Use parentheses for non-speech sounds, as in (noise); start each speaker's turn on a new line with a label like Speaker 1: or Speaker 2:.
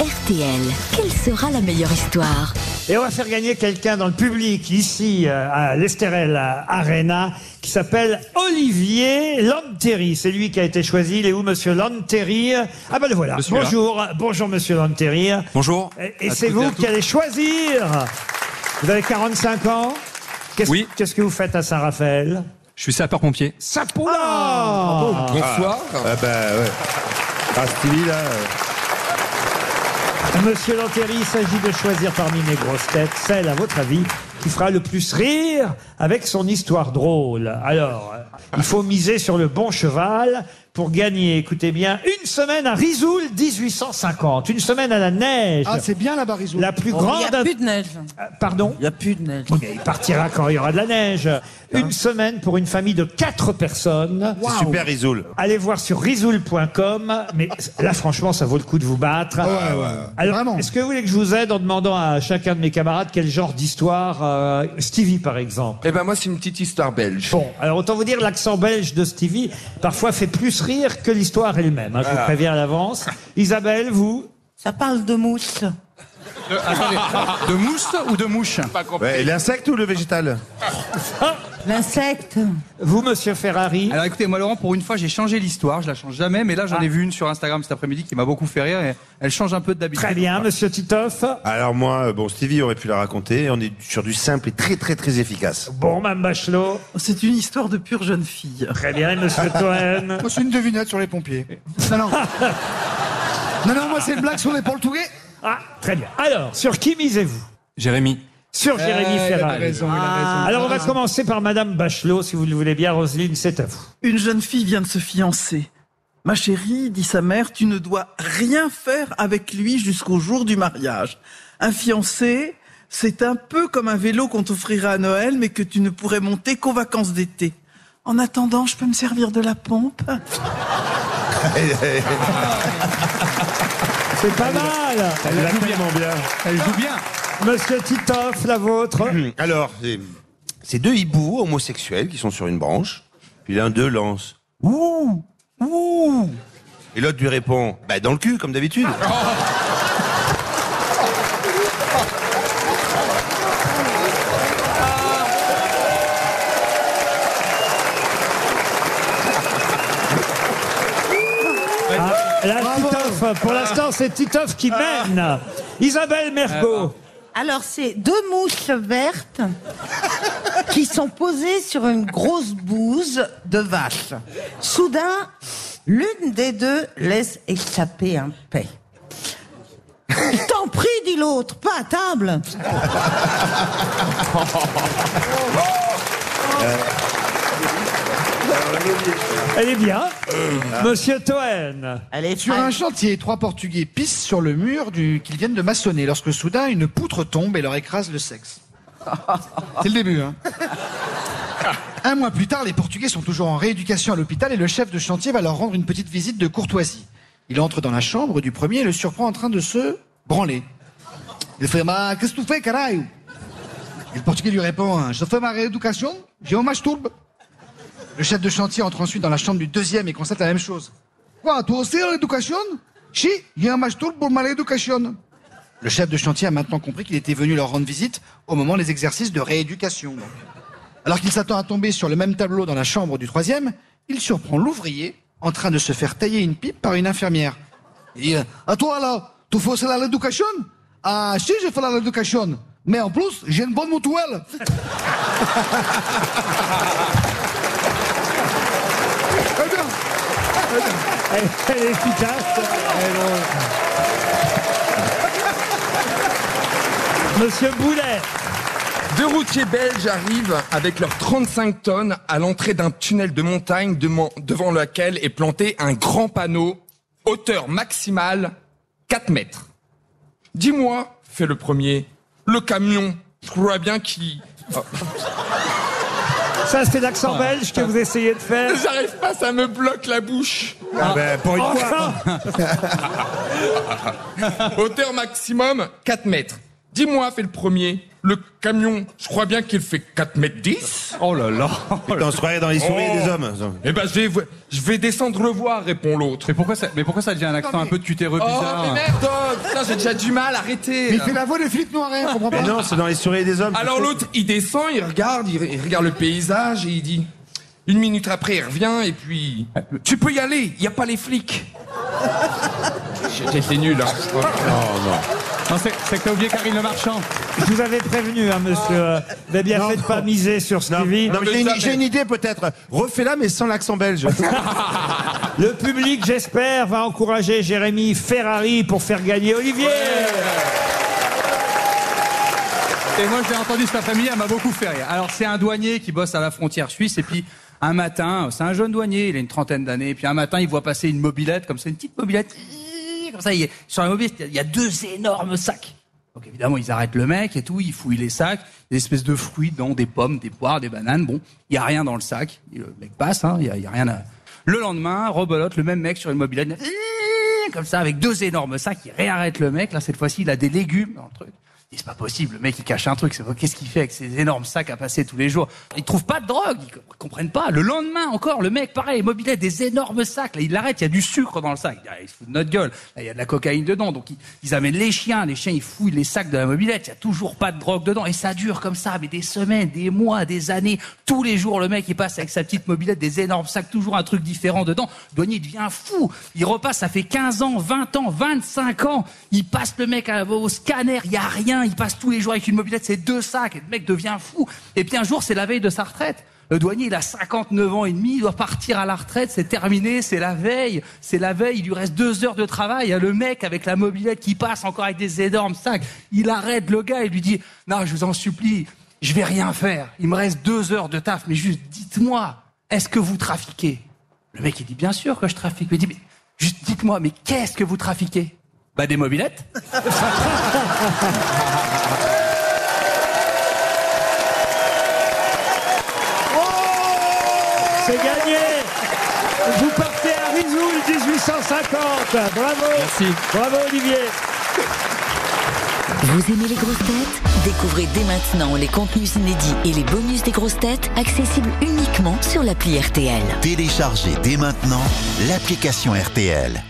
Speaker 1: RTL, quelle sera la meilleure histoire?
Speaker 2: Et on va faire gagner quelqu'un dans le public ici euh, à l'Estérel Arena qui s'appelle Olivier Lanteri. C'est lui qui a été choisi. Il est où, Monsieur Lanteri Ah ben le voilà.
Speaker 3: Monsieur là.
Speaker 2: Bonjour, bonjour Monsieur Lanteri.
Speaker 3: Bonjour.
Speaker 2: Et, c'est vous qui allez choisir. Vous avez 45 ans. Qu'est-ce
Speaker 3: Oui.
Speaker 2: Qu'est-ce que vous faites à Saint-Raphaël?
Speaker 3: Je suis sapeur-pompier.
Speaker 2: Sapoula
Speaker 4: Bonsoir.
Speaker 5: Ah bah ouais. Ah Stevie là. euh,
Speaker 2: Monsieur Lanteri, il s'agit de choisir parmi mes grosses têtes celle, à votre avis, qui fera le plus rire avec son histoire drôle. Alors, il faut miser sur le bon cheval pour gagner, écoutez bien, une semaine à Risoul 1850, une semaine à la neige.
Speaker 4: Ah, c'est bien la Barizou.
Speaker 2: la plus
Speaker 6: Il
Speaker 2: grande...
Speaker 6: n'y a plus de neige.
Speaker 2: Pardon
Speaker 6: Il n'y a plus de neige.
Speaker 2: Mais il partira quand il y aura de la neige.
Speaker 4: Hein
Speaker 2: Une semaine pour une famille de quatre personnes.
Speaker 5: C'est super Risoul.
Speaker 2: Allez voir sur risoul.com. Mais là, franchement, ça vaut le coup de vous battre.
Speaker 4: Ah ouais, ouais.
Speaker 2: Alors,
Speaker 4: Vraiment.
Speaker 2: est-ce que vous voulez que je vous aide en demandant à chacun de mes camarades quel genre d'histoire euh, Stevie, par exemple?
Speaker 7: Eh ben moi c'est une petite histoire belge.
Speaker 2: Bon, alors autant vous dire l'accent belge de Stevie parfois fait plus rire que l'histoire elle-même. hein, je vous préviens à l'avance. Isabelle, vous
Speaker 6: Ça parle de mousse.
Speaker 3: De, attendez, de mousse ou de mouche?
Speaker 5: Ouais, l'insecte ou le végétal? (laughs)
Speaker 6: L'insecte.
Speaker 2: Vous, Monsieur Ferrari?
Speaker 3: Alors écoutez, moi Laurent, pour une fois, j'ai changé l'histoire. Je la change jamais, mais là j'en ai vu une sur Instagram cet après-midi qui m'a beaucoup fait rire et elle change un peu d'habitude.
Speaker 2: Très bien, Monsieur Titoff.
Speaker 5: Alors moi, bon, Stevie aurait pu la raconter. On est sur du simple et très très très efficace.
Speaker 2: Bon, Mme Bachelot.
Speaker 8: C'est une histoire de pure jeune fille.
Speaker 2: Très bien, et Monsieur Toen.
Speaker 4: Moi, c'est une devinette sur les pompiers. (laughs) Non, non. non, non, moi, c'est une blague sur les portugais.
Speaker 2: Ah, très bien. Alors, sur qui misez-vous?
Speaker 3: Jérémy.
Speaker 2: Sur Jérémy
Speaker 4: Eh, il a
Speaker 2: Ferrari.
Speaker 4: raison, il a raison.
Speaker 2: Alors, on va commencer par Madame Bachelot, si vous le voulez bien. Roselyne, c'est à vous.
Speaker 8: Une jeune fille vient de se fiancer. Ma chérie, dit sa mère, tu ne dois rien faire avec lui jusqu'au jour du mariage. Un fiancé, c'est un peu comme un vélo qu'on t'offrira à Noël, mais que tu ne pourrais monter qu'aux vacances d'été. En attendant, je peux me servir de la pompe
Speaker 2: C'est pas mal.
Speaker 5: Elle tellement bien.
Speaker 3: Elle joue bien.
Speaker 2: Monsieur Titoff, la vôtre. (clears throat)
Speaker 5: Alors, c'est- c'est deux hiboux homosexuels qui sont sur une branche. Puis l'un d'eux lance Ouh Ouh Et l'autre lui répond Bah dans le cul, comme d'habitude.
Speaker 2: Ah, (laughs) là, Titoff, pour l'instant, c'est Titoff qui mène. Isabelle Mergot.
Speaker 6: Alors, c'est deux mousses vertes (laughs) qui sont posées sur une grosse bouse de vache. Soudain, l'une des deux laisse échapper un paix. T'en prie, dit l'autre, pas à table. (laughs)
Speaker 2: Elle est bien. Monsieur Toen.
Speaker 6: Elle est
Speaker 4: Sur un chantier, trois Portugais pissent sur le mur du... qu'ils viennent de maçonner lorsque soudain une poutre tombe et leur écrase le sexe. (laughs) C'est le début, hein. Un mois plus tard, les Portugais sont toujours en rééducation à l'hôpital et le chef de chantier va leur rendre une petite visite de courtoisie. Il entre dans la chambre du premier et le surprend en train de se branler. Il fait Ma, qu'est-ce que tu fais, carajo Et le Portugais lui répond Je fais ma rééducation, je me masturbe. Le chef de chantier entre ensuite dans la chambre du deuxième et constate la même chose. Quoi, toi aussi l'éducation Si, j'ai un masturbe pour ma rééducation. Le chef de chantier a maintenant compris qu'il était venu leur rendre visite au moment des exercices de rééducation. Alors qu'il s'attend à tomber sur le même tableau dans la chambre du troisième, il surprend l'ouvrier en train de se faire tailler une pipe par une infirmière. Il dit, à toi là, tu fais la rééducation Ah si, j'ai fait la rééducation. Mais en plus, j'ai une bonne mutuelle. (laughs) Très bien.
Speaker 2: Elle, est efficace. Monsieur Boulet.
Speaker 7: Deux routiers belges arrivent avec leurs 35 tonnes à l'entrée d'un tunnel de montagne devant lequel est planté un grand panneau hauteur maximale 4 mètres. Dis-moi, fait le premier, le camion, je crois bien qu'il...
Speaker 2: Ça, c'est l'accent belge que vous essayez de faire.
Speaker 7: J'arrive pas, ça me bloque la bouche.
Speaker 5: Ah ben, pour une fois. (laughs)
Speaker 7: Hauteur maximum 4 mètres. Dis-moi, fait le premier, le camion, je crois bien qu'il fait 4 mètres 10
Speaker 3: Oh là là.
Speaker 5: Putain, on se croirait dans les souris
Speaker 7: Oh.
Speaker 5: des hommes.
Speaker 7: Eh ben, je vais, je vais descendre le voir, répond l'autre.
Speaker 3: Mais pourquoi ça, mais pourquoi ça devient un accent un peu cutéreux
Speaker 7: Oh,
Speaker 3: bizarre
Speaker 7: mais merde, ça j'ai déjà du mal, arrêtez.
Speaker 4: Mais il fait la voix de Philippe Noiret, on comprend pas.
Speaker 5: Mais non, c'est dans les souris des hommes.
Speaker 7: Alors l'autre, il descend, il regarde, il, il regarde le paysage et il dit. Une minute après, il revient et puis. Tu peux y aller, il n'y a pas les flics. J'étais nul, hein.
Speaker 3: Non, c'est c'est que t'as oublié Karine Le Marchand.
Speaker 2: Je vous avais prévenu, hein, monsieur. Vous avez bien
Speaker 5: Non,
Speaker 2: fait de pas miser sur Stevie.
Speaker 5: Non, mais j'ai une, j'ai une idée peut-être. Refais-la, mais sans l'accent belge. (laughs)
Speaker 2: Le public, j'espère, va encourager Jérémy Ferrari pour faire gagner Olivier.
Speaker 3: Et moi, je l'ai entendu cet après-midi, elle m'a beaucoup fait rire. Alors, c'est un douanier qui bosse à la frontière suisse, et puis un matin, c'est un jeune douanier, il a une trentaine d'années, et puis un matin, il voit passer une mobilette, comme ça, une petite mobilette, sur la mobilette, il y a deux énormes sacs. Donc évidemment, ils arrêtent le mec et tout, ils fouillent les sacs, des espèces de fruits dedans, des pommes, des poires, des bananes. Bon, il y a rien dans le sac. Le mec passe, hein, il y a, a rien à... Le lendemain, rebelote, le même mec sur une mobilette, comme ça, avec deux énormes sacs, il réarrête le mec. Là, cette fois-ci, il a des légumes dans truc. C'est pas possible, le mec il cache un truc, c'est qu'est-ce qu'il fait avec ces énormes sacs à passer tous les jours? Il trouve pas de drogue, ils co- comprennent pas. Le lendemain encore, le mec pareil, mobilette, des énormes sacs, là il l'arrête, il y a du sucre dans le sac, Ah, il se fout de notre gueule, là il y a de la cocaïne dedans, donc ils, ils amènent les chiens, les chiens ils fouillent les sacs de la mobilette, il y a toujours pas de drogue dedans, et ça dure comme ça, mais des semaines, des mois, des années, tous les jours le mec il passe avec sa petite mobilette, des énormes sacs, toujours un truc différent dedans, le devient fou, il repasse, ça fait 15 ans, 20 ans, 25 ans, il passe le mec au scanner, il y a rien, il passe tous les jours avec une mobilette, c'est deux sacs, et le mec devient fou. Et puis un jour, c'est la veille de sa retraite. Le douanier, il a 59 ans et demi, il doit partir à la retraite, c'est terminé, c'est la veille, c'est la veille, il lui reste deux heures de travail. Il y a le mec avec la mobilette qui passe encore avec des énormes sacs. Il arrête le gars, il lui dit, non, je vous en supplie, je vais rien faire. Il me reste deux heures de taf, mais juste dites-moi, est-ce que vous trafiquez? Le mec, il dit, bien sûr que je trafique. Il dit, mais juste dites-moi, mais qu'est-ce que vous trafiquez? Bah, des mobilettes. (laughs)
Speaker 2: C'est gagné Vous partez à Rizoul 1850 Bravo
Speaker 3: Merci.
Speaker 2: Bravo Olivier
Speaker 1: Vous aimez les grosses têtes? Découvrez dès maintenant les contenus inédits et les bonus des grosses têtes accessibles uniquement sur l'appli RTL.
Speaker 9: Téléchargez dès maintenant l'application RTL.